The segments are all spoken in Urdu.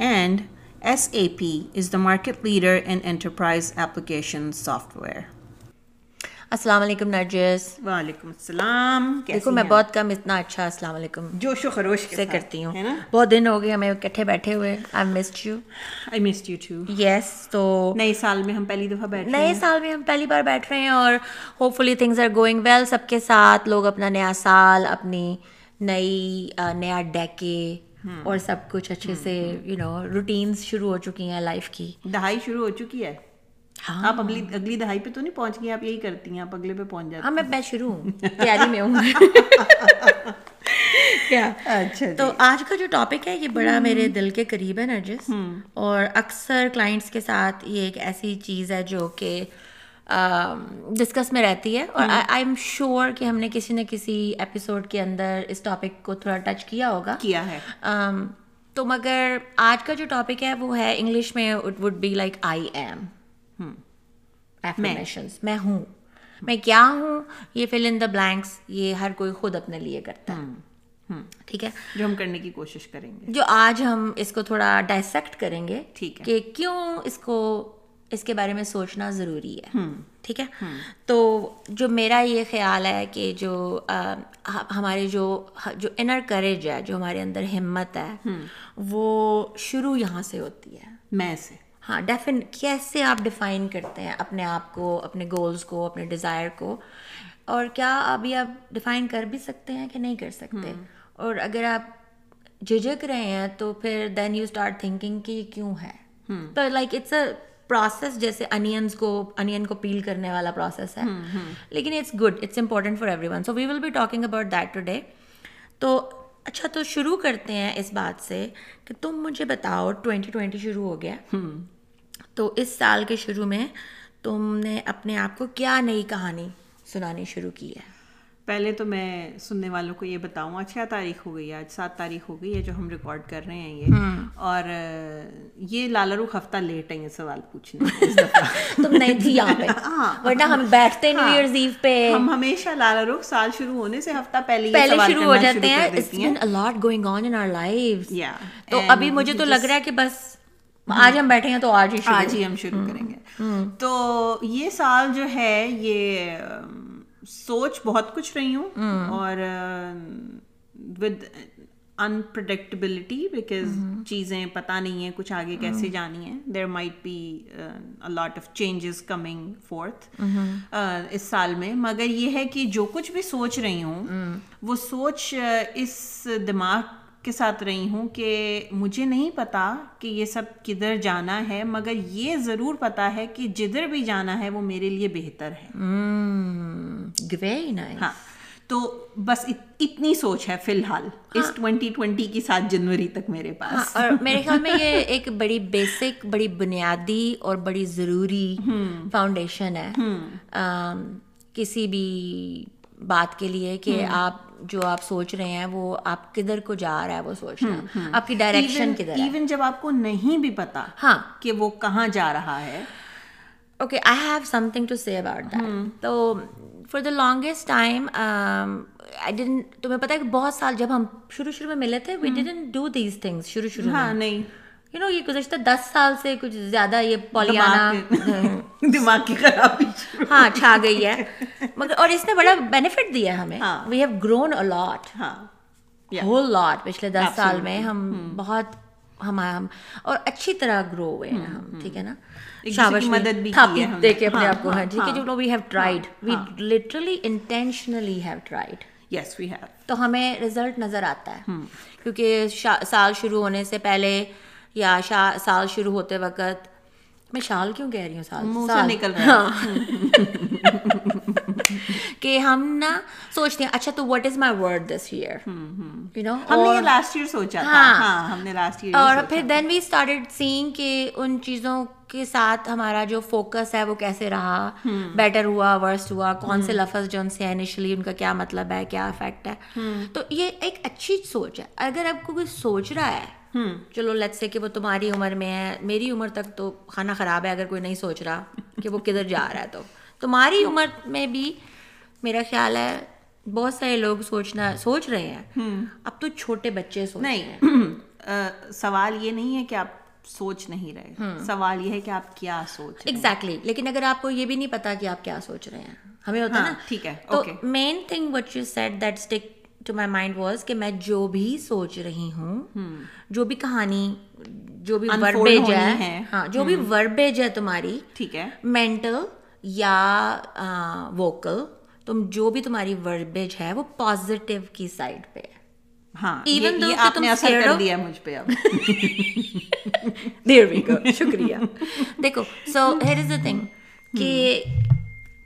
And SAP is the market leader in enterprise application software. السلام علیکم نرجس وعلیکم السلام دیکھو میں بہت کم اتنا اچھا السلام علیکم جوش و خروش سے کرتی ہوں بہت دن ہو گئے ہمیں اکٹھے بیٹھے ہوئے I missed you I missed you too yes تو نئے سال میں ہم پہلی دفعہ بیٹھ نئے سال میں ہم پہلی بار بیٹھ رہے ہیں اور hopefully things are going well سب کے ساتھ لوگ اپنا نیا سال اپنی نئی نیا ڈیکے اور سب کچھ اچھے سے یو نو روٹینس شروع ہو چکی ہیں لائف کی۔ دہائی شروع ہو چکی ہے؟ آپ اگلی اگلی دہائی پہ تو نہیں پہنچ گئی آپ یہی کرتی ہیں آپ اگلے پہ پہنچ جاتی ہاں میں میں شروع ہوں تیاری میں ہوں۔ کیا؟ اچھا تو آج کا جو ٹاپک ہے یہ بڑا میرے دل کے قریب ہے نرجس۔ اور اکثر کلائنٹس کے ساتھ یہ ایک ایسی چیز ہے جو کہ ڈسکس میں رہتی ہے اور آئی ایم شیور کہ ہم نے کسی نہ کسی ایپیسوڈ کے اندر اس ٹاپک کو تھوڑا ٹچ کیا ہوگا۔ کیا ہے؟ تو مگر آج کا جو ٹاپک ہے وہ ہے انگلش میں it would be like I am میں ہوں۔ میں کیا ہوں؟ یہ فل ان دا بلینکس یہ ہر کوئی خود اپنے لیے کرتا ہے۔ ٹھیک ہے؟ جو ہم کرنے کی کوشش کریں گے۔ جو آج ہم اس کو تھوڑا ڈائسیکٹ کریں گے ٹھیک ہے۔ کہ کیوں اس کو اس کے بارے میں سوچنا ضروری ہے۔ ٹھیک ہے؟ تو جو میرا یہ خیال ہے کہ جو ہمارے جو جو انر کریج ہے جو ہمارے اندر ہمت ہے وہ شروع یہاں سے ہوتی ہے۔ میں سے۔ ہاں ڈیفین کیسے آپ ڈیفائن کرتے ہیں اپنے آپ کو اپنے گولس کو اپنے ڈیزائر کو؟ اور کیا ابھی آپ ڈیفائن کر بھی سکتے ہیں کہ نہیں کر سکتے؟ اور اگر آپ جھجک رہے ہیں تو پھر دین یو اسٹارٹ تھنکنگ کہ یہ کیوں ہے؟ تو لائک اٹس اے پروسیس جیسے انینس کو انین کو پیل کرنے والا پروسیس ہے لیکن it's good it's important for everyone so we will be talking about that today تو اچھا تو شروع کرتے ہیں اس بات سے کہ تم مجھے بتاؤ ٹوینٹی ٹوینٹی شروع ہو گیا تو اس سال کے شروع میں تم نے اپنے آپ کو کیا نئی کہانی سنانی شروع کی ہے پہلے تو میں سننے والوں کو یہ بتاؤں اچھا تاریخ ہو گئی؟ آج سات تاریخ ہو گئی ہے جو ہم ریکارڈ کر رہے ہیں یہ۔ اور یہ لالا روخ ہفتہ لیٹ ہے یہ سوال پوچھنے۔ تم نہیں تھی یہاں پہ۔ ورنہ ہم بیٹھتے نیو ایئرز ایو پہ۔ ہم ہمیشہ لالا روخ سال شروع ہونے سے ہفتہ پہلے پہلے شروع ہو جاتے ہیں۔ It's been a lot going on in our lives تو ابھی مجھے تو لگ رہا ہے کہ بس آج ہم بیٹھے ہیں تو آج ہی آج ہی ہم شروع کریں گے۔ تو یہ سال جو ہے یہ سوچ بہت کچھ رہی ہوں اور ود انپرڈکٹیبلٹی بیکاز چیزیں پتہ نہیں ہیں کچھ آگے کیسے جانی ہیں۔ There might be lot of changes coming forth اس سال میں۔ مگر یہ ہے کہ جو کچھ بھی سوچ رہی ہوں وہ سوچ اس دماغ کے ساتھ رہی ہوں کہ مجھے نہیں پتا کہ یہ سب کدھر جانا ہے مگر یہ ضرور پتا ہے کہ جدھر بھی جانا ہے وہ میرے لیے بہتر ہے۔ ہاں تو بس اتنی سوچ ہے فی الحال۔ اس ٹوینٹی ٹوینٹی کی سات جنوری تک میرے پاس۔ اور میرے خیال میں یہ ایک بڑی بیسک بڑی بنیادی اور بڑی ضروری فاؤنڈیشن ہے۔ کسی بھی بات کے لیے کہ آپ جو آپ سوچ رہے ہیں وہ آپ کدھر کو جا رہا ہے وہ سوچنا آپ کی ڈائریکشن کدھر ایون جب آپ کو نہیں بھی پتا ہاں۔ کہ وہ کہاں جا رہا ہے۔ Okay I have something to see about that تو for the longest time I don't تمہیں پتا ہے کہ بہت سال جب ہم شروع شروع میں ملے تھے we don't do these things شروع شروع ہاں نہیں۔ یو نو یہ گزشتہ دس سال سے کچھ زیادہ یہ پولیانا دماغ کی خرابی ہاں چھا گئی ہے۔ مگر اور اس نے بڑا بینیفٹ دیا ہمیں۔ We have grown a lot whole lot پچھلے دس سال میں ہم بہت ہم اور اچھی طرح گرو ہوئے ہیں ہم ٹھیک ہے نا؟ شابش مدد بھی دے کے اپنے آپ کو ہاں ٹھیک ہے جو we have tried we literally intentionally have tried yes we have تو ہمیں رزلٹ نظر آتا ہے۔ کیونکہ سال شروع ہونے سے پہلے یا سال شروع ہوتے وقت میں شال کیوں کہہ رہی ہوں سال؟ نکل رہا کہ ہم نا سوچتے ہیں اچھا تو what is my word this year you know ہم نے لاسٹ ایئر سوچا تھا۔ ہاں۔ ہاں ہم نے لاسٹ ایئر اور پھر دین وی اسٹارٹیڈ سینگ کہ ان چیزوں کے ساتھ ہمارا جو فوکس ہے وہ کیسے رہا۔ بیٹر ہوا ورسٹ ہوا۔ کون سے لفظ جو ان سے انیشلی ان کا کیا مطلب ہے کیا افیکٹ ہے؟ تو یہ ایک اچھی سوچ ہے۔ اگر آپ کو کوئی سوچ رہا ہے چلو لیٹ سے کہ وہ تمہاری عمر میں ہے میری عمر تک تو کھانا خراب ہے اگر کوئی نہیں سوچ رہا کہ وہ کدھر جا رہا ہے تو۔ تمہاری عمر میں بھی میرا خیال ہے بہت سارے لوگ سوچنا سوچ رہے ہیں۔ اب تو چھوٹے بچے سوچ نہیں سوال یہ نہیں ہے کہ آپ سوچ نہیں رہے۔ سوال یہ ہے کہ آپ کیا سوچ ایگزیکٹلی لیکن اگر آپ کو یہ بھی نہیں پتا کہ آپ کیا سوچ رہے ہیں ہمیں ہوتا ہے نا؟ ٹھیک ہے تو main thing what you said that stick to my mind was کہ میں جو بھی سوچ رہی ہوں جو بھی کہانی جو بھی وربیج ہے ہاں جو بھی وربیج ہے تمہاری ٹھیک ہے۔ مینٹل یا ووکل تم جو بھی تمہاری وربیج ہے وہ پازیٹیو کی سائڈ پہ ہے۔ ہاں Even though یہ کہ آپ تم نے اثر scared کر ہو- دیا مجھ پہ اب۔ دیر وی گو شکریہ۔ دیکھو سو ہیر از اے تھنگ کہ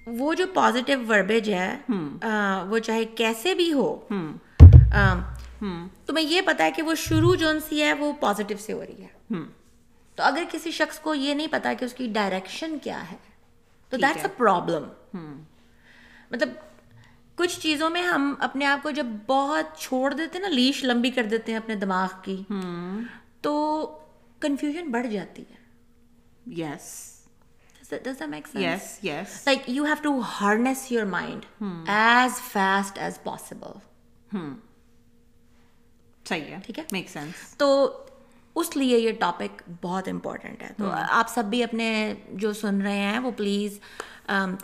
وہ جو پازیٹیو وربیج ہے وہ چاہے کیسے بھی ہو تمہیں یہ پتا ہے کہ وہ شروع جون سی ہے وہ پازیٹیو سے ہو رہی ہے. تو اگر کسی شخص کو یہ نہیں پتا کہ اس کی ڈائریکشن کیا ہے تو دیٹس اے پرابلم مطلب کچھ چیزوں میں ہم اپنے آپ کو جب بہت چھوڑ دیتے ہیں نا لیش لمبی کر دیتے ہیں اپنے دماغ کی تو کنفیوژن بڑھ جاتی ہے. Yes Does that make sense? Yes yes Like you have to harness your mind as fast as possible. صحیح ہے ٹھیک ہے؟ میک سینس تو اس لیے یہ ٹاپک بہت امپورٹنٹ ہے. تو آپ سب بھی اپنے جو سن رہے ہیں وہ پلیز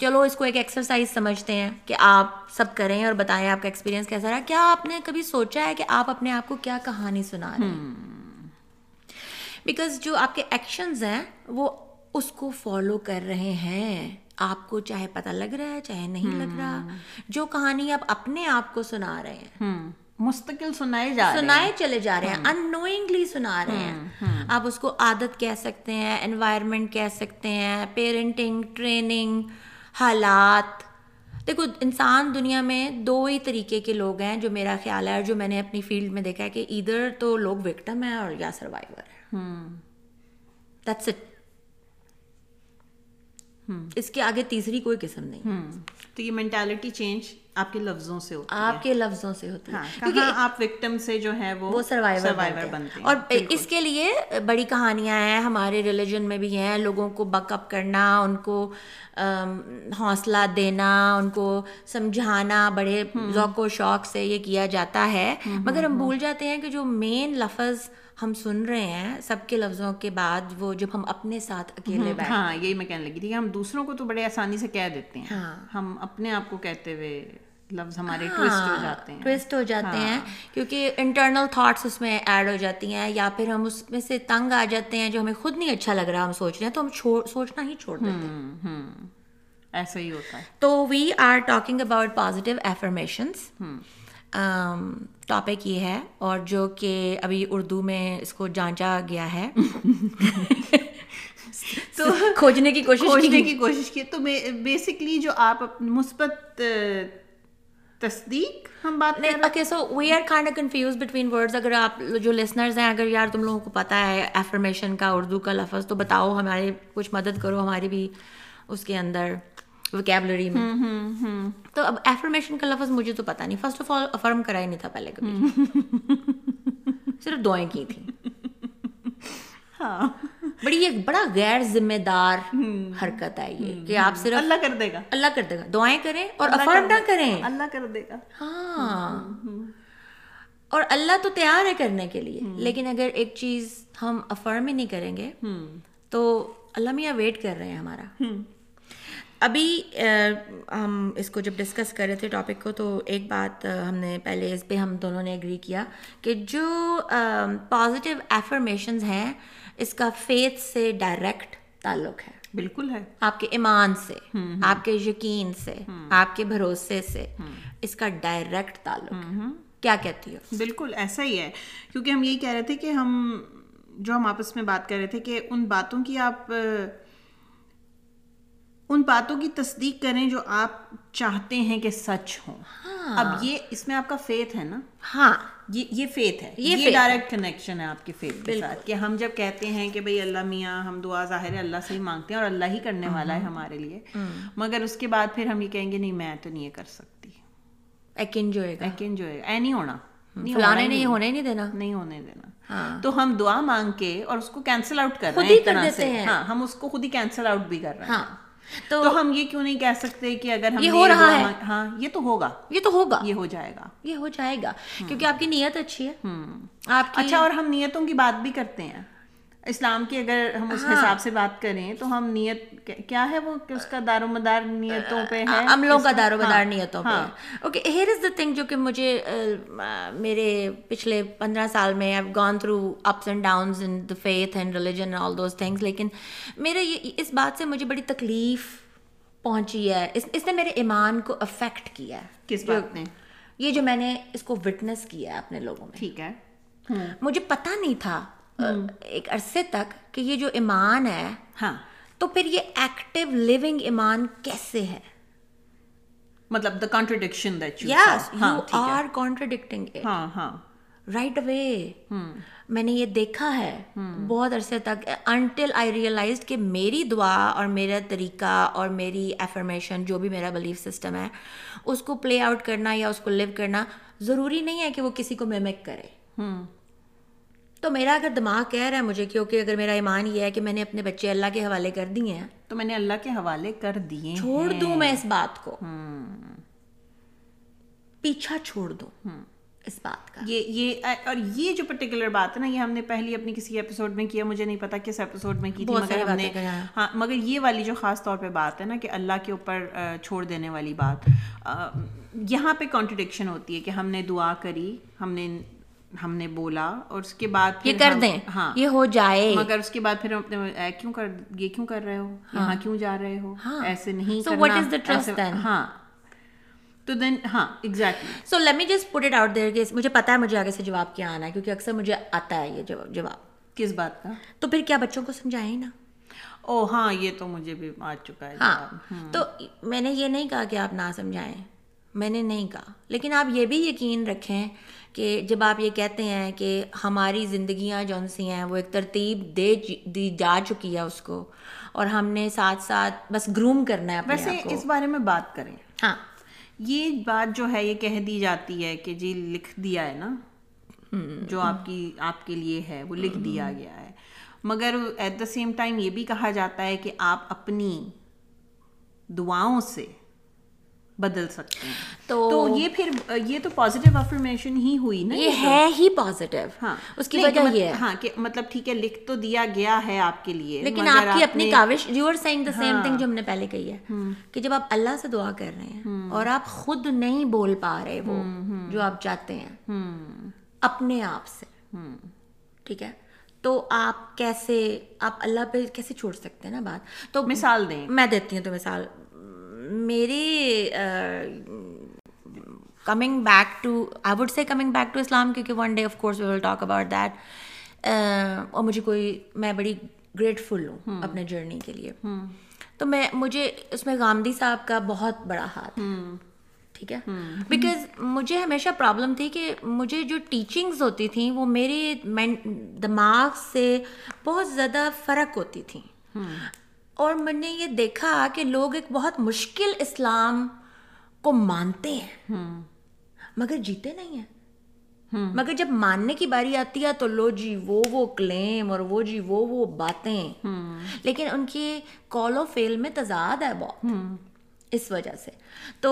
چلو اس کو ایک ایکسرسائز سمجھتے ہیں کہ آپ سب کریں اور بتائیں آپ کا ایکسپیرینس کیسا رہا. کیا آپ نے کبھی سوچا ہے کہ آپ اپنے آپ کو کیا کہانی سنا رہے ہیں؟ بیکاز جو آپ کے ایکشنز ہیں وہ اس کو فالو کر رہے ہیں۔ آپ کو چاہے پتہ لگ رہا ہے چاہے نہیں لگ رہا۔ جو کہانی آپ اپنے آپ کو سنا رہے ہیں۔ مستقل سنائے جا سنائے چلے جا رہے ہیں۔ ان نوئنگلی سنا رہے ہیں۔ آپ اس کو عادت کہہ سکتے ہیں انوائرمنٹ کہہ سکتے ہیں پیرنٹنگ ٹریننگ حالات۔ دیکھو انسان دنیا میں دو ہی طریقے کے لوگ ہیں جو میرا خیال ہے اور جو میں نے اپنی فیلڈ میں دیکھا ہے کہ ادھر تو لوگ وکٹم ہیں اور یا سروائیور ہے دیٹس اٹ اس کے آگے تیسری کوئی قسم نہیں۔ تو یہ مینٹالٹی چینج آپ کے لفظوں سے ہوتی ہے۔ آپ کے لفظوں سے ہوتی ہے۔ ہاں کہاں آپ وکٹم سے جو ہے وہ سروائیور بنتے ہیں۔ اور اس کے لیے بڑی کہانیاں ہیں ہمارے ریلیجن میں بھی ہیں۔ لوگوں کو بک اپ کرنا ان کو حوصلہ دینا ان کو سمجھانا بڑے ذوق و شوق سے یہ کیا جاتا ہے۔ مگر ہم بھول جاتے ہیں کہ جو مین لفظ ہم سن رہے ہیں سب کے لفظوں کے بعد وہ جب ہم اپنے ساتھ اکیلے بیٹھ ہاں یہی میں کہنے لگی تھی کہ ہم دوسروں کو تو بڑے آسانی سے کہہ دیتے ہیں۔ ہم اپنے آپ کو کہتے ہوئے لفظ ہمارے ٹویسٹ ہو جاتے ہیں۔ ٹویسٹ ہو جاتے ہیں کیونکہ انٹرنل تھاٹس اس میں ایڈ ہو جاتی ہیں یا پھر ہم اس میں سے تنگ آ جاتے ہیں جو ہمیں خود نہیں اچھا لگ رہا ہم سوچ رہے ہیں تو ہم سوچنا ہی چھوڑ دیتے ہیں۔ ایسا ہی ہوتا ہے۔ تو we are talking about positive affirmations topic یہ ہے اور جو کہ ابھی اردو میں اس کو جانچا گیا ہے۔ تو کھوجنے کی کوشش کھوجنے کی کوشش کی۔ تو بیسکلی جو آپ مثبت تصدیق ہم بات رہے okay so we are kind confused between words اگر آپ جو لسنرز ہیں اگر یار تم لوگوں کو پتہ ہے ایفرمیشن کا اردو کا لفظ تو بتاؤ ہمارے کچھ مدد کرو ہماری بھی اس کے اندر۔ وکیبلری میں. تو اب ایفرمیشن کا لفظ مجھے تو پتا نہیں۔ فرسٹ آف آل افرم کرا ہی نہیں تھا پہلے کبھی۔ صرف دعائیں کی تھیں۔ ہاں۔ بڑی ایک بڑا غیر ذمہ دار حرکت ہے یہ کہ آپ صرف اللہ کر دے گا۔ اللہ کر دے گا۔ دعائیں کریں اور افرم نہ کریں۔ اللہ کر دے گا۔ ہاں۔ اور اللہ تو تیار ہے کرنے کے لیے لیکن اگر ایک چیز ہم افرم ہی نہیں کریں گے تو اللہ میاں ویٹ کر رہے ہیں ہمارا۔ ابھی ہم اس کو جب ڈسکس کر رہے تھے ٹاپک کو تو ایک بات ہم نے پہلے اس پہ ہم دونوں نے اگری کیا کہ جو پازیٹیو ایفرمیشنز ہیں اس کا فیتھ سے ڈائریکٹ تعلق ہے۔ بالکل ہے۔ آپ کے ایمان سے آپ کے یقین سے آپ کے بھروسے سے اس کا ڈائریکٹ تعلق کیا کہتی ہو؟ بالکل ایسا ہی ہے۔ کیونکہ ہم یہی کہہ رہے تھے کہ ہم جو ہم آپس میں بات کر رہے تھے کہ ان باتوں کی آپ ان باتوں کی تصدیق کریں جو آپ چاہتے ہیں کہ سچ ہوں۔ اب یہ اس میں آپ کا فیتھ ہے نا؟ ہاں۔ یہ یہ فیتھ ہے۔ یہ ڈائریکٹ کنیکشن ہے۔ آپ کے فیتھ کے ساتھ کہ ہم جب کہتے ہیں کہ بھئی اللہ میاں ہم دعا ظاہر ہے اللہ سے ہی مانگتے ہیں اور اللہ ہی کرنے والا ہے ہمارے لیے۔ مگر اس کے بعد پھر ہم یہ کہیں گے نہیں میں تو نہیں یہ کر سکتی۔ ایکن جو ہے گا۔ لیکن جو ہے اے نہیں ہونا۔ فلانے نے یہ ہونے ہی نہیں دینا۔ نہیں ہونے دینا۔ ہاں۔ تو ہم دعا مانگ کے اور اس کو کینسل آؤٹ کر رہے ہیں۔ ہاں ہم اس کو خود ہی کینسل آؤٹ بھی کر رہے ہیں۔ ہاں۔ تو ہم یہ کیوں نہیں کہہ سکتے کہ اگر ہم یہ ہو رہا ہے۔ ہاں یہ تو ہوگا۔ یہ تو ہوگا۔ یہ ہو جائے گا۔ یہ ہو جائے گا۔ کیونکہ آپ کی نیت اچھی ہے۔ آپ اچھا اور ہم نیتوں کی بات بھی کرتے ہیں۔ اسلام کی اگر ہم اس حساب سے بات کریں تو ہم نیت کیا ہے وہ کہ اس کا دار و مدار نیتوں پہ ہے؟ عملوں کا دار و بدار نیتوں پہ۔ Okay here is the thing جو کہ مجھے میرے پچھلے پندرہ سال میں I gone through ups and downs in the faith and religion all those things لیکن میرے یہ اس بات سے مجھے بڑی تکلیف پہنچی ہے۔ اس اس نے میرے ایمان کو افیکٹ کیا ہے۔ کس بات نے؟ یہ جو میں نے اس کو وٹنس کیا ہے اپنے لوگوں میں۔ ٹھیک ہے۔ مجھے پتہ نہیں تھا ایک عرصے تک کہ یہ جو ایمان ہے ہاں۔ تو پھر یہ ایکٹیو لیونگ ایمان کیسے ہے؟ مطلب the contradiction that you yes you are contradicting ہاں ہاں۔ رائٹ اوے میں نے یہ دیکھا ہے بہت عرصے تک انٹل آئی ریئلائز کہ میری دعا اور میرا طریقہ اور میری افرمیشن جو بھی میرا بلیف سسٹم ہے اس کو پلے آؤٹ کرنا یا اس کو لیو کرنا ضروری نہیں ہے کہ وہ کسی کو میمک کرے۔ تو میرا اگر دماغ کہہ رہا ہے مجھے کیونکہ اگر میرا ایمان یہ ہے کہ میں نے اپنے بچے اللہ کے حوالے کر دیے ہیں تو میں نے اللہ کے حوالے کر دیے چھوڑ دوں میں اس بات کو۔ پیچھا چھوڑ دوں اس بات کا۔ یہ یہ اور یہ جو پرٹیکولر بات ہے نا یہ ہم نے پہلی اپنی کسی ایپیسوڈ میں کیا مجھے نہیں پتا کس ایپیسوڈ میں کی تھی مگر ہم نے۔ ہاں مگر یہ والی جو خاص طور پہ بات ہے نا کہ اللہ کے اوپر چھوڑ دینے والی بات۔ یہاں پہ کانٹرڈکشن ہوتی ہے کہ ہم نے دعا کری ہم نے ہم نے بولا اور اس کے بعد یہ کر دیں ہاں۔ یہ ہو جائے۔ مگر اس کے بعد پھر ہم اپنے کیوں کر یہ کیوں کر رہے ہو؟ یہاں کیوں جا رہے ہو؟ ایسے نہیں کرنا is the trust ایسے- then? ہاں۔ تو دین ہاں exactly so let me just put it out there کہ مجھے پتا ہے مجھے آگے سے جواب کیا آنا ہے کیونکہ اکثر مجھے آتا ہے یہ جواب کس بات کا؟ تو پھر کیا بچوں کو سمجھائیں نا؟ او ہاں یہ تو مجھے بھی آ چکا ہے ہاں۔ تو میں نے یہ نہیں کہا کہ آپ نہ سمجھائیں۔ میں نے نہیں کہا۔ لیکن آپ یہ بھی یقین رکھیں کہ جب آپ یہ کہتے ہیں کہ ہماری زندگیاں جون سی ہیں وہ ایک ترتیب دے دی جا چکی ہے اس کو اور ہم نے ساتھ ساتھ بس گروم کرنا ہے اپنے ویسے اس بارے میں بات کریں۔ ہاں۔ یہ بات جو ہے یہ کہہ دی جاتی ہے کہ جی لکھ دیا ہے نا۔ جو آپ کی آپ کے لیے ہے وہ لکھ دیا گیا ہے۔ مگر ایٹ دا سیم ٹائم یہ بھی کہا جاتا ہے کہ آپ اپنی دعاؤں سے بدل سکتے ہیں۔ تو یہ پھر یہ تو پازیٹیو افرمیشن ہی ہوئی نا یہ ہے ہی پازیٹیو ہاں۔ اس کی وجہ یہ ہے۔ ہاں کہ مطلب ٹھیک ہے لکھ تو دیا گیا ہے آپ کے لیے لیکن آپ کی اپنی کاوش you are seeing the same thing جو ہم نے پہلے کہی ہے کہ جب آپ اللہ سے دعا کر رہے ہیں اور آپ خود نہیں بول پا رہے وہ جو آپ چاہتے ہیں اپنے آپ سے۔ ٹھیک ہے؟ تو آپ کیسے آپ اللہ پہ کیسے چھوڑ سکتے ہیں نا بات؟ تو مثال دیں۔ میں دیتی ہوں تو مثال۔ میری coming back to I would say coming back to Islam کیونکہ one day of course we will talk about that اور مجھے کوئی میں بڑی گریٹفل ہوں اپنے جرنی کے لیے۔ تو میں مجھے اس میں غامدی صاحب کا بہت بڑا ہاتھ ٹھیک ہے؟ بیکاز مجھے ہمیشہ پرابلم تھی کہ مجھے جو ٹیچنگز ہوتی تھیں وہ میرے دماغ سے بہت زیادہ فرق ہوتی تھیں۔ اور میں نے یہ دیکھا کہ لوگ ایک بہت مشکل اسلام کو مانتے ہیں۔ مگر جیتے نہیں ہیں۔ مگر جب ماننے کی باری آتی ہے تو لو جی وہ وہ کلیم اور وہ جی وہ وہ باتیں۔ لیکن ان کی کال و فیل میں تضاد ہے بہت۔ اس وجہ سے۔ تو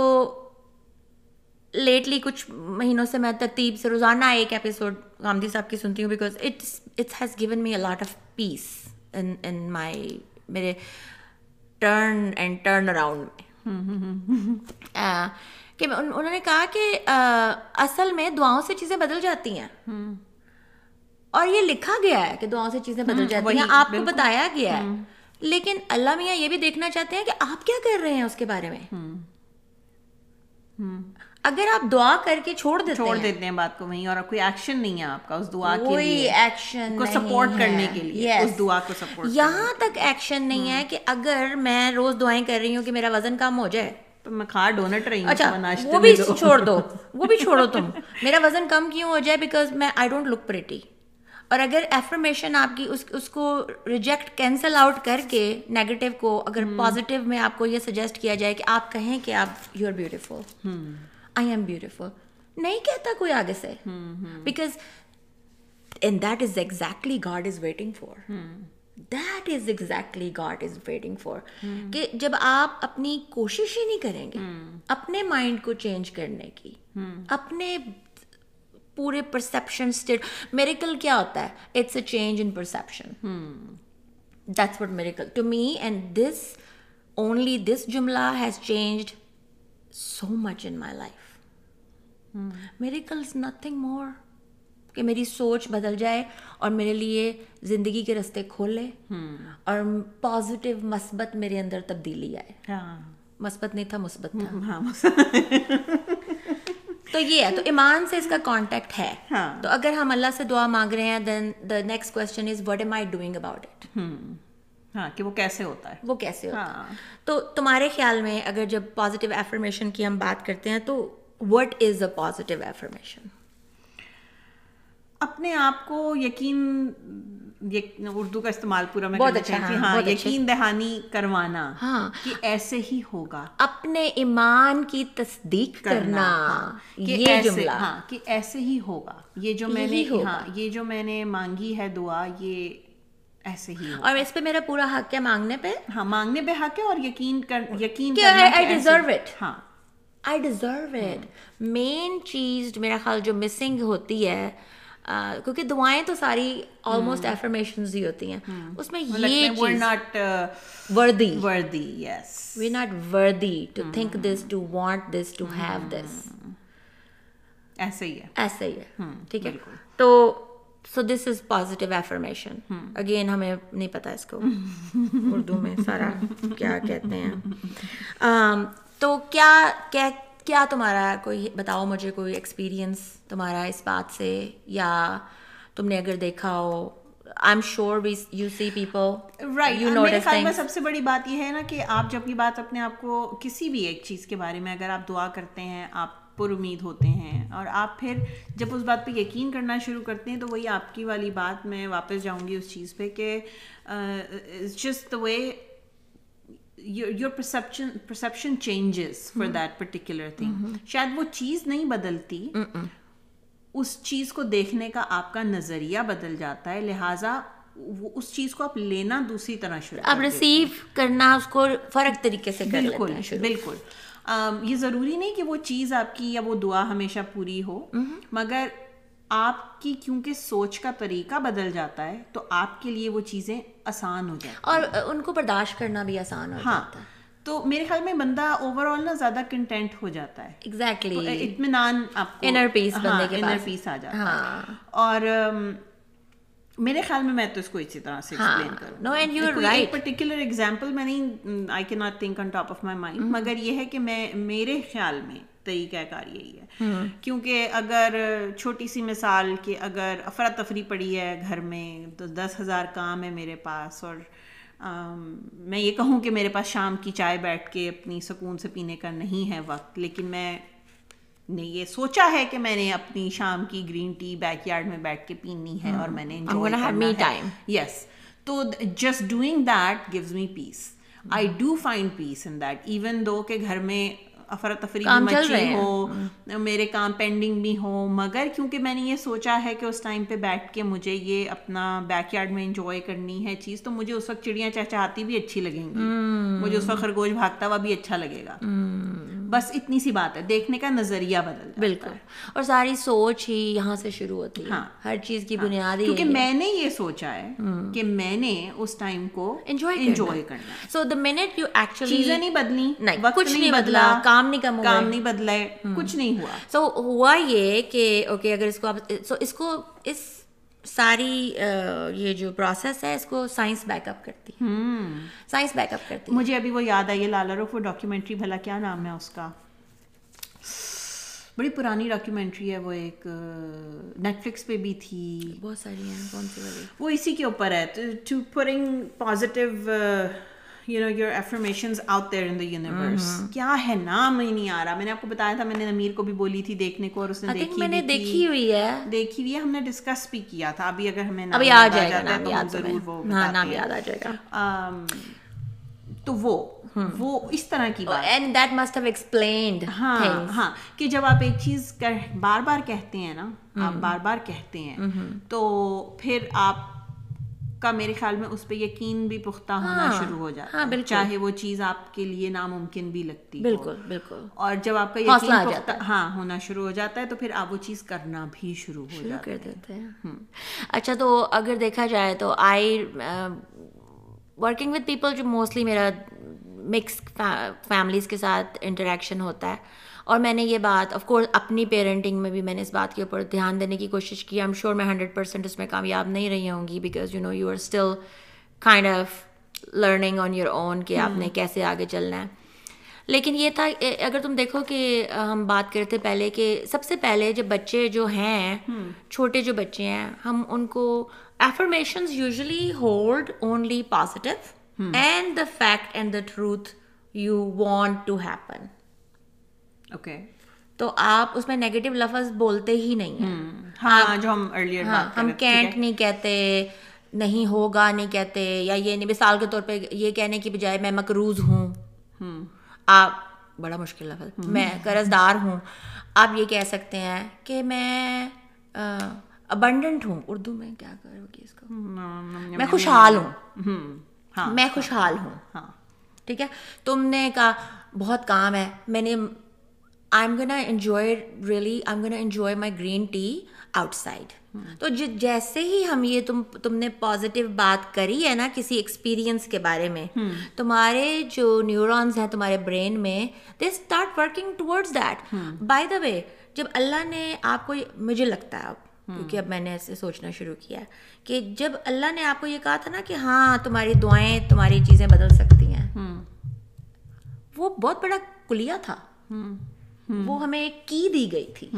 لیٹلی کچھ مہینوں سے میں ترتیب سے روزانہ ایک ایپیسوڈ گاندھی صاحب کی سنتی ہوں because it's it's has given me a lot of peace in in my میرے ٹرن اینڈ ٹرن اراؤنڈ میں۔ کہ انہوں نے کہا کہ اصل میں دعاؤں سے چیزیں بدل جاتی ہیں۔ اور یہ لکھا گیا ہے کہ دعاؤں سے چیزیں بدل جاتی ہیں۔ آپ کو بتایا گیا ہے۔ لیکن اللہ میاں یہ بھی دیکھنا چاہتے ہیں کہ آپ کیا کر رہے ہیں اس کے بارے میں۔ اگر آپ دعا کر کے چھوڑ دیتے چھوڑ دیتے ہیں بات کو وہیں اور کوئی ایکشن نہیں ہے آپ کا اس دعا کے کوئی ایکشن کو سپورٹ کرنے کے لیے اس دعا کو سپورٹ یہاں تک ایکشن نہیں ہے کہ اگر میں روز دعائیں کر رہی ہوں کہ میرا وزن کم ہو جائے۔ میں کھا ڈونٹ رہی ہوں اچھا وہ بھی۔ چھوڑ دو وہ بھی چھوڑو تم۔ میرا وزن کم کیوں ہو جائے؟ بیکاز میں آئی ڈونٹ لک پریٹی اور اگر ایفرمیشن آپ کی اس اس کو ریجیکٹ کینسل آؤٹ کر کے نیگیٹو کو اگر پازیٹیو میں آپ کو یہ سجیسٹ کیا جائے کہ آپ کہیں کہ آپ you are beautiful I am beautiful نہیں کہتا کوئی آگے سے. Because and that is exactly God is waiting for that is exactly God is waiting for کہ جب آپ اپنی کوشش ہی نہیں کریں گے، اپنے مائنڈ کو چینج کرنے کی، اپنے پورے پرسیپشن اسٹیٹ میریکل کیا ہوتا ہے؟ It's a change in perception that's what miracle to me and this only this جملہ has changed so much in my life miracle is nothing more کہ میری سوچ بدل جائے اور میرے لیے زندگی کے رستے کھولے اور پازیٹیو مثبت میرے اندر تبدیلی آئے۔ ہاں۔ مثبت نہیں تھا مثبت تھا۔ ہاں تو یہ ہے تو ایمان سے اس کا کانٹیکٹ ہے۔ ہاں۔ تو اگر ہم اللہ سے دعا مانگ رہے ہیں then the next question is what am I doing about it ہاں کہ وہ کیسے ہوتا ہے۔ وہ کیسے ہوتا ہے؟ ہاں۔ تو تمہارے خیال میں اگر جب پازیٹیو ایفرمیشن کی ہم بات کرتے ہیں تو what is a positive affirmation اپنے آپ کو یقین اردو کا استعمال پورا میں بہت اچھا، ہاں، ہاں بہت اچھا۔ یقین دہانی کروانا ہاں۔ کہ ایسے ہی ہوگا اپنے ایمان کی تصدیق کرنا ہاں، یہ جملہ ہاں کہ ایسے ہی ہوگا یہ جو میں نے۔ ہاں یہ جو میں نے مانگی ہے دعا یہ ایسے ہی اور اس پہ میرا پورا حق ہے مانگنے پہ ہاں مانگنے پہ حق ہے اور یقین کر یقین. ہاں آئی ڈیزرو اٹ مین چیز میرا خیال جو مسنگ ہوتی ہے کیونکہ دعائیں تو ساری آلموسٹ ایفرمیشنز ہی ہوتی ہیں اس میں یہ we're چیز not uh, worthy worthy yes. We not worthy to think this to want this to have this ایسے ہی ہے ایسا ہی ہے ٹھیک ہے تو so this is positive affirmation again ہمیں نہیں پتا اس کو اردو میں سارا کیا کہتے ہیں تو کیا کیا تمہارا کوئی بتاؤ مجھے کوئی ایکسپیرئنس تمہارا اس بات سے یا تم نے اگر دیکھا ہو؟ I am sure we you see people right you میرے خیال میں سب سے بڑی بات یہ ہے نا کہ آپ جب یہ بات اپنے آپ کو کسی بھی ایک چیز کے بارے میں اگر آپ دعا کرتے ہیں آپ پر امید ہوتے ہیں اور آپ پھر جب اس بات پہ یقین کرنا شروع کرتے ہیں تو وہی آپ کی والی بات میں واپس جاؤں گی اس چیز پہ کہ just the way your perception perception changes for that particular thing شاید وہ چیز نہیں بدلتی اس چیز کو دیکھنے کا آپ کا نظریہ بدل جاتا ہے لہٰذا اس چیز کو آپ لینا دوسری طرح شروع آپ ریسیو کرنا اس کو فرق طریقے سے بالکل بالکل یہ ضروری نہیں کہ وہ چیز آپ کی یا وہ دعا ہمیشہ پوری ہو مگر آپ کی کیونکہ سوچ کا طریقہ بدل جاتا ہے تو آپ کے لیے وہ چیزیں آسان ہو جاتی اور ان کو برداشت کرنا بھی آسان ہو ہاں جاتا ہے۔ تو میرے خیال میں بندہ اوور آل نا زیادہ کنٹینٹ ہو جاتا ہے۔ ایگزیکٹلی اطمینان آپ انر پیس بندے کے انر پیس آ جاتا ہے۔ ہاں۔ اور میرے خیال میں میں تو اس کو اسی طرح سے ایکسپلین کروں۔ نو اینڈ یو کوئی رائٹ ایک پرٹیکولر اگزامپل میں نہیں آئی کی not think on top of my mind مگر یہ ہے کہ میں میرے خیال میں طریقہ کار یہی ہے۔ کیونکہ اگر چھوٹی سی مثال کہ اگر افراتفری پڑی ہے گھر میں تو دس ہزار کام ہے میرے پاس اور میں یہ کہوں کہ میرے پاس شام کی چائے بیٹھ کے اپنی سکون سے پینے کا نہیں ہے وقت لیکن میں نے یہ سوچا ہے کہ میں نے اپنی شام کی گرین ٹی بیک یارڈ میں بیٹھ کے پینی ہے اور میں نے یس تو just doing that gives me peace I do find peace in that even though کہ گھر میں افراتفری مچی ہو میرے کام پینڈنگ بھی ہو مگر کیونکہ میں نے یہ سوچا ہے کہ اس ٹائم پہ بیٹھ کے مجھے یہ اپنا بیک یارڈ میں انجوائے کرنی ہے چیز تو مجھے اس وقت چڑیاں چہچہاتی بھی اچھی لگیں گی۔ مجھے اس وقت خرگوش بھاگتا ہوا بھی اچھا لگے گا۔ بس اتنی سی بات ہے دیکھنے کا نظریہ بدل بالکل۔ اور ساری سوچ ہی یہاں سے شروع ہوتی ہے۔ ہر چیز کی بنیادی کیونکہ میں نے یہ سوچا ہے کہ میں نے اس ٹائم کو انجوائے کرنا۔ So the minute you actually چیزیں نہیں بدلی کچھ نہیں بدلا کام نہیں کم کام نہیں بدلا کچھ نہیں ہوا۔ سو ہوا یہ کہ اوکے اگر اس کو آپ سو اس کو اس ساری یہ جو پروسیس ہے اس کو سائنس بیک اپ کرتی سائنس بیک اپ کرتی مجھے ابھی وہ یاد آئی لالا روف وہ ڈاکیومنٹری بھلا کیا نام ہے اس کا؟ بڑی پرانی ڈاکیومنٹری ہے وہ ایک نیٹ فلکس پہ بھی تھی۔ بہت ساری ہیں کون سی وہ اسی کے اوپر ہے۔ To bring positive you know your affirmations out there in the universe کیا ہے؟ نام ہی نہیں آ رہا. میں نے آپ کو بتایا تھا میں نے امیر کو بھی بولی تھی دیکھنے کو اور اس نے دیکھی میں نے دیکھی ہوئی ہے۔ دیکھی ہوئی ہے ہم نے ڈسکس بھی کیا تھا۔ ابھی اگر ہمیں ابھی آ جائے گا نام یاد ضرور وہ نام یاد آ جائے گا۔ ہاں، تو وہ وہ اس طرح کی بات۔ And that must have explained ہاں ہاں۔ کہ جب آپ ایک چیز بار بار کہتے ہیں نا آپ بار بار کہتے ہیں تو پھر آپ کا میرے خیال میں اس پہ یقین بھی پختہ ہونا ہاں، شروع ہو جاتا ہاں، ہے چاہے وہ چیز آپ کے لیے ناممکن بھی لگتی بالکل بالکل۔ اور جب آپ کا یقین پختہ ہاں ہونا شروع ہو جاتا ہے تو پھر آپ وہ چیز کرنا بھی شروع ہو جاتا کر دیتے ہیں۔ اچھا تو اگر دیکھا جائے تو آئی ورکنگ وتھ پیپل جو موسٹلی میرا مکس فیملیز کے ساتھ انٹریکشن ہوتا ہے اور میں نے یہ بات آف کورس اپنی پیرنٹنگ میں بھی میں نے اس بات کے اوپر دھیان دینے کی کوشش کی. ایم شیور میں ہنڈریڈ پرسینٹ اس میں کامیاب نہیں رہی ہوں گی because you know you are still kind of learning on your own کہ آپ نے hmm. کیسے آگے چلنا ہے. لیکن یہ تھا اگر تم دیکھو کہ ہم بات کرتے پہلے کہ سب سے پہلے جب بچے جو ہیں hmm. چھوٹے جو بچے ہیں ہم ان کو affirmations usually hold only positive and the fact and the truth you want to happen okay تو آپ اس میں نیگیٹو لفظ بولتے ہی نہیں ہیں. جو ہم ہاں، ہم کینٹ نہیں کہتے نہیں ہوگا نہیں کہتے یا یہ نہیں مثال کے طور پہ یہ کہنے کی بجائے میں مقروض ہوں. آپ بڑا مشکل لفظ میں قرض دار ہوں. آپ یہ کہہ سکتے ہیں کہ میں ابنڈنٹ ہوں. اردو میں کیا کرو گی اس کو؟ میں خوشحال ہوں. میں خوشحال ہوں. ٹھیک ہے؟ تم نے کہا بہت کام ہے. میں نے I am gonna enjoy really I am gonna enjoy my green tea outside تو جیسے ہی ہم یہ تم تم نے پازیٹیو بات کری ہے نا کسی ایکسپیرئنس کے بارے میں hmm. تمہارے جو نیورونس ہیں تمہارے برین میں they start working towards that by the way جب اللہ نے آپ کو مجھے لگتا ہے اب hmm. کیونکہ اب میں نے ایسے سوچنا شروع کیا کہ جب اللہ نے آپ کو یہ کہا تھا نا کہ ہاں تمہاری دعائیں تمہاری چیزیں بدل سکتی ہیں hmm. وہ بہت بڑا کلیا تھا۔ وہ ہمیں ایک کی دی گئی تھی۔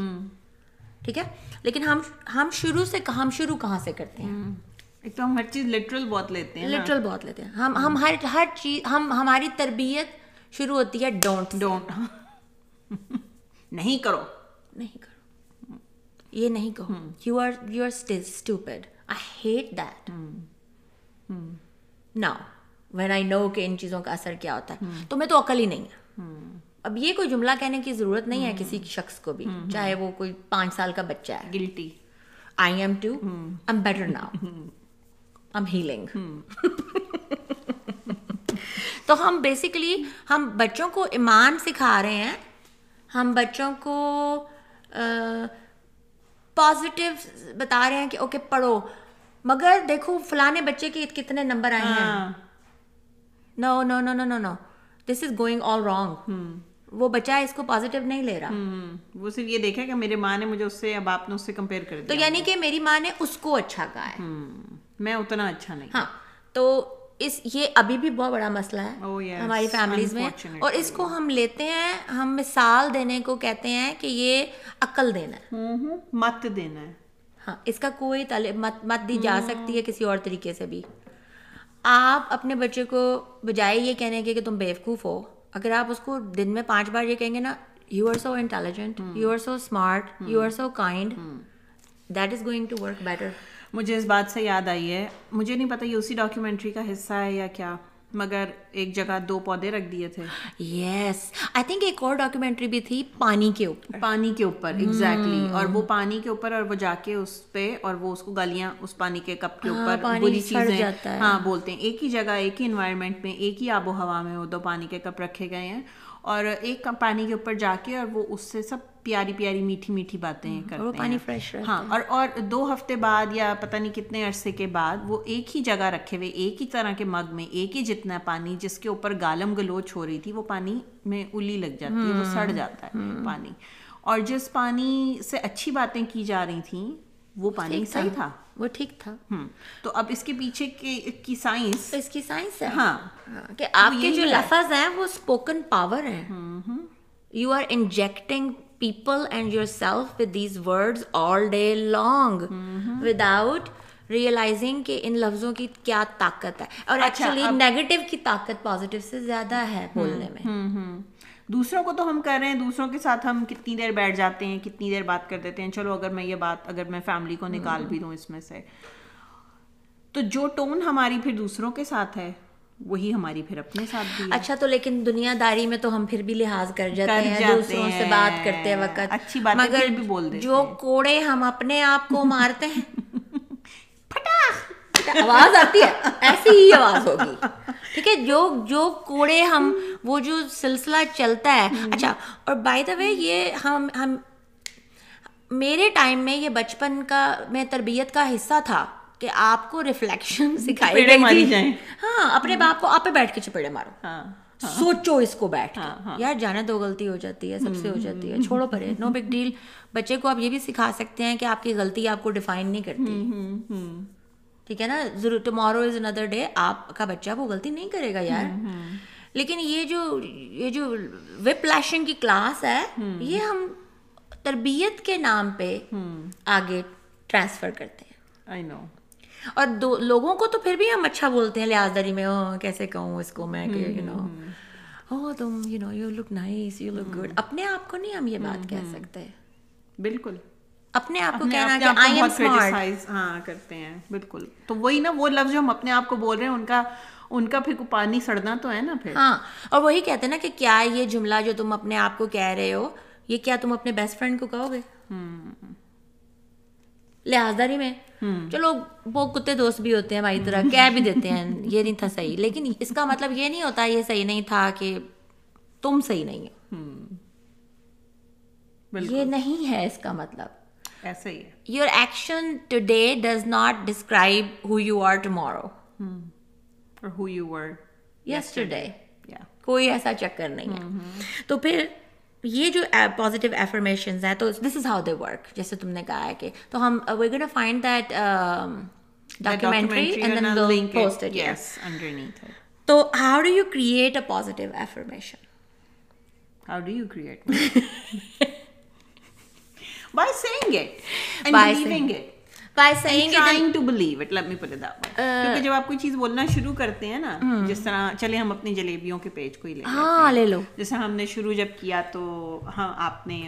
ٹھیک ہے؟ لیکن ہم ہم شروع سے ہم شروع کہاں سے کرتے ہیں؟ ایک تو ہم ہر چیز لٹرل بہت لیتے ہیں لٹرل بہت لیتے ہیں۔ ہم ہم ہر ہر چیز ہم ہماری تربیت شروع ہوتی ہے ڈونٹ ڈونٹ نہیں کرو۔ نہیں کرو۔ یہ نہیں کہو۔ You are you are still stupid I hate that now when I know کہ ان چیزوں کا اثر کیا ہوتا ہے۔ تو میں تو عقل ہی نہیں ہے اب یہ کوئی جملہ کہنے کی ضرورت نہیں ہے کسی شخص کو بھی چاہے وہ کوئی پانچ سال کا بچہ ہے۔ Guilty I am too I'm better now I'm healing تو ہم بیسیکلی ہم بچوں کو ایمان سکھا رہے ہیں۔ ہم بچوں کو پازیٹیو بتا رہے ہیں کہ اوکے پڑھو۔ مگر دیکھو فلانے بچے کے کتنے نمبر آئے ہیں۔ نو نو نو نو نو نو دس از گوئنگ آل رانگ وہ بچہ اس کو پازیٹو نہیں لے رہا۔ وہ صرف یہ دیکھا کہ میرے ماں نے مجھے اس سے باپ نے اس سے کمپیئر کر دیا۔ تو یعنی کہ میری ماں نے اس کو اچھا کہا ہے۔ میں اتنا اچھا نہیں۔ ہاں تو اس یہ ابھی بھی بہت بڑا مسئلہ ہے۔ oh, ہماری فیملیز میں۔ اور اس کو ہم لیتے ہیں ہم مثال دینے کو کہتے ہیں کہ یہ عقل دینا ہے۔ مت دینا ہے۔ ہاں اس کا کوئی مت مت دی جا سکتی ہے کسی اور طریقے سے بھی۔ آپ اپنے بچے کو بجائے یہ کہنے کے کہ تم بیوقوف ہو اگر آپ اس کو دن میں پانچ بار یہ کہیں گے نا you are so intelligent you are so smart you are so kind that is going to work better مجھے اس بات سے یاد آئی ہے۔ مجھے نہیں پتا یہ اسی ڈاکیومنٹری کا حصہ ہے یا کیا۔ مگر ایک جگہ دو پودے رکھ دیے تھے۔ یس آئی تھنک ایک اور ڈاکیومینٹری بھی تھی پانی کے اوپر۔ پانی کے اوپر ایگزیکٹلی hmm. اور وہ پانی کے اوپر اور وہ جا کے اس پہ اور وہ اس کو گلیاں اس پانی کے کپ کے ہاں، اوپر ہاں بولتے ہیں۔ ایک ہی جگہ ایک ہی انوائرمنٹ میں ایک ہی آب و ہوا میں وہ دو پانی کے کپ رکھے گئے ہیں۔ اور ایک پانی کے اوپر جا کے اور وہ اس سے سب پیاری پیاری میٹھی میٹھی باتیں ہاں، کرتے وہ پانی فریش ہاں اور اور دو ہفتے بعد یا پتہ نہیں کتنے عرصے کے بعد وہ ایک ہی جگہ رکھے ہوئے ایک ہی طرح کے مگ میں ایک ہی جتنا پانی جس کے اوپر گالم گلوچ ہو رہی تھی وہ پانی میں الی لگ جاتی ہے وہ ہاں، سڑ جاتا ہے ہاں۔ پانی۔ اور جس پانی سے اچھی باتیں کی جا رہی تھیں وہ پانی صحیح تھا۔ وہ ٹھیک تھا۔ تو اب اس کے پیچھے کی سائنس اس کی سائنس ہے۔ ہاں۔, ہاں۔ کہ آپ کے جو لفظ ہیں وہ اسپوکن پاور ہیں۔ You are injecting people and yourself with these words all day long without realizing کہ ان لفظوں کی کیا طاقت ہے۔ اور اچھا، ایکچولی نیگیٹو کی طاقت پازیٹیو سے زیادہ ہے بولنے میں۔ دوسروں کو تو ہم کر رہے ہیں دوسروں کے ساتھ ہم کتنی دیر بیٹھ جاتے ہیں کتنی دیر بات کر دیتے ہیں۔ چلو اگر میں یہ بات اگر میں فیملی کو نکال بھی دوں اس میں سے۔ تو جو ٹون ہماری پھر دوسروں کے ساتھ ہے وہی ہماری پھر اپنے ساتھ بھی اچھا تو لیکن دنیا داری میں تو ہم پھر بھی لحاظ کر جاتے ہیں دوسروں سے۔ بات کرتے وقت۔ اچھی باتیں مگر بھی بول دیتے جو کوڑے ہم اپنے آپ کو مارتے ہیں۔ آواز آتی ہے؟ ایسی ہی آواز ہوگی۔ ٹھیک ہے جو جو کوڑے ہم وہ جو سلسلہ چلتا ہے۔ اچھا اور بائی دا وے یہ ہم ہم میرے ٹائم میں یہ بچپن کا میں تربیت کا حصہ تھا کہ آپ کو ریفلیکشن سکھائی گئی۔ ہاں اپنے باپ کو آپ پہ بیٹھ کے چپیڑے مارو۔ ہاں۔ سوچو اس کو بیٹھ یار جانے دو غلطی ہو جاتی ہے سب سے ہو جاتی ہے۔ چھوڑو پرے نو بگ ڈیل بچے کو آپ یہ بھی سکھا سکتے ہیں کہ آپ کی غلطی آپ کو ڈیفائن نہیں کرتی۔ ٹھیک ہے نا؟ ضرور ٹمارو از اندر ڈے آپ کا بچہ وہ غلطی نہیں کرے گا یار۔ لیکن یہ جو یہ جو وپ لیشنگ کی کلاس ہے یہ ہم تربیت کے نام پہ آگے ٹرانسفر کرتے ہیں۔ آئی نو اور دو لوگوں کو تو پھر بھی ہم اچھا بولتے ہیں لحاظداری میں "اوہ، کیسے کہوں اس کو میں کہ یو نو او تم you know you look nice you look good اپنے آپ کو نہیں ہم یہ بات کہہ سکتے۔ بالکل۔ اپنے آپ کو کہنا کہ آئی ایم اسمارٹ ہاں کرتے ہیں بالکل۔ تو وہی نا وہ لفظ جو ہم اپنے آپ کو بول رہے ہیں ان کا ان کا پھر پانی سڑنا تو ہے نا پھر۔ ہاں اور وہی کہتے ہیں نا کہ کیا یہ جملہ جو تم اپنے آپ کو کہہ رہے ہو یہ کیا تم اپنے بیسٹ فرینڈ کو کہو گے؟ لحاظداری میں۔ چلو وہ کتے دوست بھی ہوتے ہیں ہماری طرح کہہ بھی دیتے ہیں یہ نہیں تھا صحیح۔ لیکن اس کا مطلب یہ نہیں ہوتا یہ صحیح نہیں تھا کہ تم صحیح نہیں ہو۔ یہ نہیں ہے اس کا مطلب۔ ایسا ہی ہے۔ Your action today does not describe who you are tomorrow اور who you were yesterday yeah. کوئی ایسا چکر نہیں ہے۔ تو پھر یہ جو پازیٹیو ایفرمیشنز ہیں تو دس از ہاؤ دے ورک جیسے تم نے کہا ہے کہ تو ہم we gonna find that and then post it. تو how do you create a positive affirmation how do you create one? by saying it. And By believing saying- it. By saying trying to believe it. Let me put it that way. کیونکہ جب آپ کوئی چیز بولنا شروع کرتے ہیں نا جس طرح چلے ہم اپنی جلیبیوں کے پیج کو ہی لیں ہاں لے لو جیسے ہم نے شروع جب کیا تو ہاں آپ نے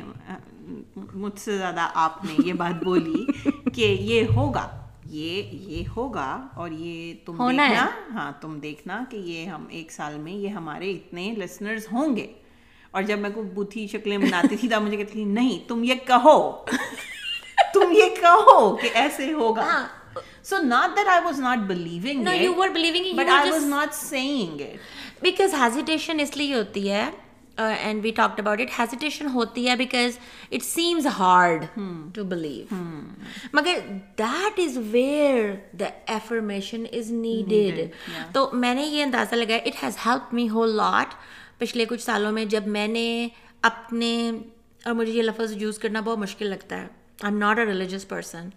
مجھ سے زیادہ آپ نے یہ بات بولی کہ یہ ہوگا یہ یہ ہوگا اور یہ تم۔ دیکھنا ہاں تم دیکھنا کہ یہ ہم ایک سال میں یہ ہمارے اتنے لسنرز ہوں گے اور جب میں کوئی بوتھی شکلیں بناتی تھی تب مجھے کہتی تھی نہیں تم یہ کہو۔ تم یہ کہو کہ ایسے ہوگا۔ So not that I was not believing believing it, you but I was not saying it because hesitation اس لیے ہوتی ہے and we talked about it hesitation ہوتی ہے because it seems hard to believe مگر that is where the affirmation is needed تو میں نے یہ اندازہ لگایا it has help me whole lot پچھلے کچھ سالوں میں جب میں نے اپنے اور مجھے یہ لفظ یوز کرنا بہت مشکل لگتا ہے۔ I am not a religious person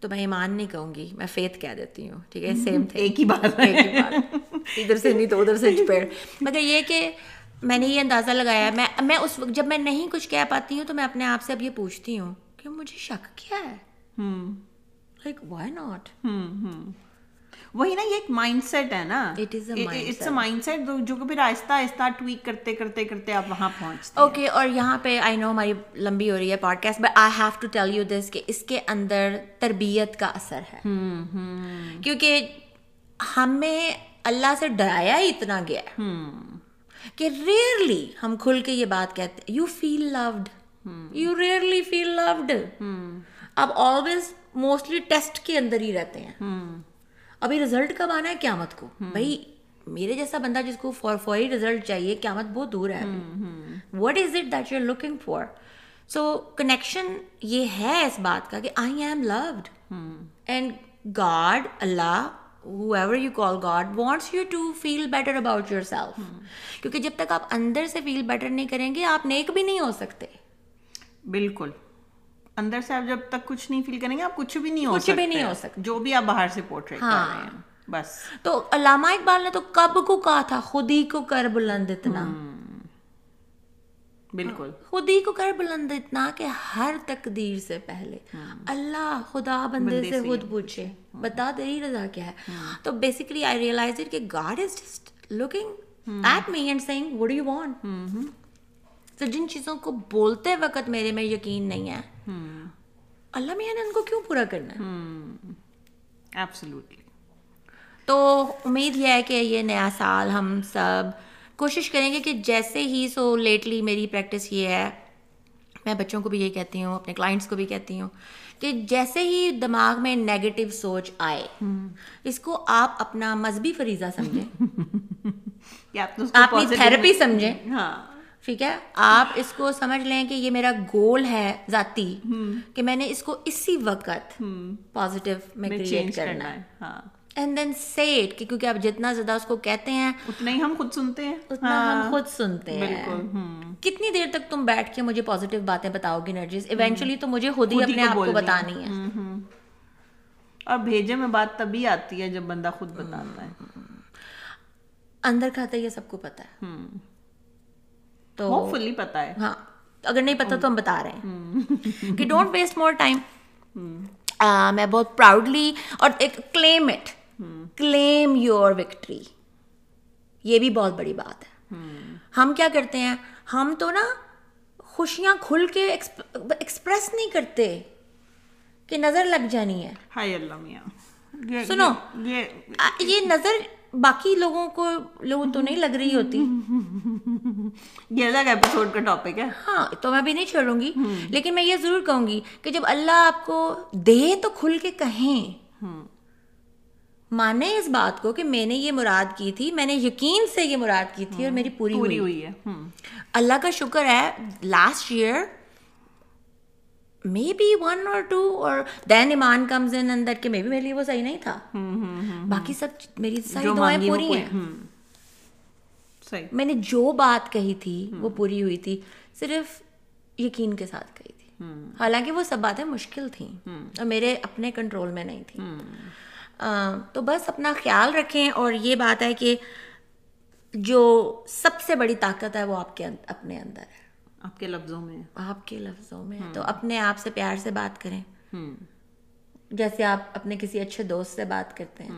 تو میں ایمان نہیں کہوں گی میں فیتھ کہہ دیتی ہوں ٹھیک ہے؟ سیم تھنگ ایک ہی بات۔ ایک ہی بات۔ ادھر سے نہیں تو ادھر سے چپیڑ مگر یہ کہ میں نے یہ اندازہ لگایا میں میں اس وقت جب میں نہیں کچھ کہہ پاتی ہوں تو میں اپنے آپ سے اب یہ پوچھتی ہوں کہ مجھے شک کیا ہے؟ لائک وائی ناٹ وہی نا یہ ایک مائنڈ سیٹ ہے نا. اٹس اے مائنڈ سیٹ جو کہ پھر آہستہ آہستہ ٹویک کرتے کرتے کرتے آپ وہاں پہنچتے اوکے اور یہاں پہ آئی نو ہماری لمبی ہو رہی ہے podcast but I have to tell you this کہ اس کے اندر تربیت کا اثر ہے۔ کیونکہ ہمیں اللہ سے ڈرایا ہی اتنا گیا ہے۔ کہ ریئرلی ہم کھل کے یہ بات کہتے you feel loved you really feel loved اب آلویز موسٹلی ٹیسٹ کے اندر ہی رہتے ہیں۔ ابھی رزلٹ کب آنا ہے قیامت کو؟ بھائی میرے جیسا بندہ جس کو فور فوری رزلٹ چاہیے قیامت بہت دور ہے what is it that you are looking for so connection یہ ہے اس بات کا کہ I am loved and God Allah whoever you call God wants you to feel better about yourself. کیونکہ جب تک آپ اندر سے فیل بیٹر نہیں کریں گے آپ نیک بھی نہیں ہو سکتے۔ بالکل۔ اندر سے آپ جب تک کچھ نہیں فیل کریں گے آپ کچھ بھی نہیں ہو کچھ بھی نہیں ہو سکتا جو بھی آپ باہر سے پورٹریٹ کر ہاں۔ رہے ہیں بس۔ تو علامہ اقبال نے تو کب کو کہا تھا خود ہی کو کر بلند اتنا۔ بالکل۔ خود ہی کو کر بلند اتنا کہ ہر تقدیر سے پہلے۔ اللہ خدا بندے سے خود پوچھے بتا تیری رضا کیا ہے؟ تو بیسیکلی آئی ریئلائز اٹ کہ God is just looking at me and saying what you want تو جن چیزوں کو بولتے وقت میرے میں یقین نہیں ہے اللہ میاں نے ان کو کیوں پورا کرنا ہے تو امید یہ ہے کہ یہ نیا سال ہم سب کوشش کریں گے کہ جیسے ہی سو لیٹلی میری پریکٹس یہ ہے میں بچوں کو بھی یہ کہتی ہوں اپنے کلائنٹس کو بھی کہتی ہوں کہ جیسے ہی دماغ میں نیگیٹو سوچ آئے اس کو آپ اپنا مذہبی فریضہ سمجھیں آپ کی تھراپی سمجھیں ہاں ٹھیک ہے؟ آپ اس کو سمجھ لیں کہ یہ میرا گول ہے ذاتی کہ میں نے اس کو اسی وقت پوزیٹو میں کریٹ کرنا ہے۔ اینڈ دین سیٹ کہ کیونکہ آپ جتنا زیادہ اس کو کہتے ہیں اتنا ہی ہم خود سنتے ہیں۔ اتنا ہم ہاں۔ خود سنتے ہیں۔ کتنی دیر تک تم بیٹھ کے مجھے پازیٹیو باتیں بتاؤ گی انرجیز ایونچولی تو مجھے خود ہی اپنے آپ کو بتانی ہے۔ اور بھیجے میں بات تبھی آتی ہے جب بندہ خود بتاتا ہے۔ اندر کھاتے یہ سب کو پتا ہے۔ تو فلی پتا ہے۔ ہاں اگر نہیں پتا تو ہم بتا رہے ہیں۔ کہ ڈونٹ ویسٹ مور ٹائم میں بہت پراؤڈلی اور ایک claim it claim your victory یہ بھی بہت بڑی بات ہے۔ ہم کیا کرتے ہیں؟ ہم تو نا خوشیاں کھل کے ایکسپریس نہیں کرتے کہ نظر لگ جانی ہے۔ سنو۔ یہ نظر باقی لوگوں کو لوگوں تو نہیں لگ رہی ہوتی۔ یہ الگ ایپیسوڈ کا ٹاپک ہے۔ ہاں تو میں بھی نہیں چھوڑوں گی۔ لیکن میں یہ ضرور کہوں گی کہ جب اللہ آپ کو دے تو کھل کے کہیں۔ مانے اس بات کو کہ میں نے یہ مراد کی تھی میں نے یقین سے یہ مراد کی تھی اور میری پوری ہوئی۔ ہے۔ اللہ کا شکر ہے last year maybe one اور ٹو اور دین ایمان کمز ان اندر کہ مے بی میرے لیے وہ صحیح نہیں تھا باقی سب میری ساری دعائیں پوری ہیں میں نے جو بات کہی تھی وہ پوری ہوئی تھی صرف یقین کے ساتھ کہی تھی حالانکہ وہ سب باتیں مشکل تھیں اور میرے اپنے کنٹرول میں نہیں تھیں تو بس اپنا خیال رکھیں اور یہ بات ہے کہ جو سب سے بڑی طاقت ہے وہ آپ کے اپنے اندر ہے آپ کے لفظوں میں آپ کے لفظوں میں تو اپنے آپ سے پیار سے بات کریں۔ جیسے آپ اپنے کسی اچھے دوست سے بات کرتے ہیں۔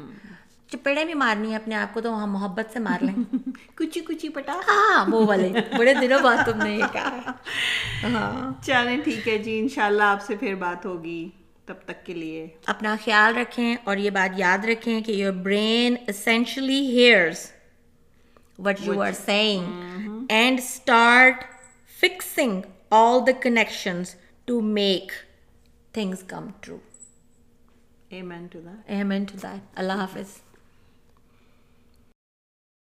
چپڑے بھی مارنی ہے اپنے آپ کو تو وہاں محبت سے مار لیں۔ کچی کچی پٹا۔ ہاں وہ والے۔ بڑے دنوں بعد تم نے یہ کہا۔ ہاں۔ چلیں ٹھیک ہے جی انشاءاللہ آپ سے پھر بات ہوگی تب تک کے لیے۔ اپنا خیال رکھیں اور یہ بات یاد رکھیں کہ your brain essentially hears what you are saying and start fixing all the connections to make things come true amen to that amen to that allah hafiz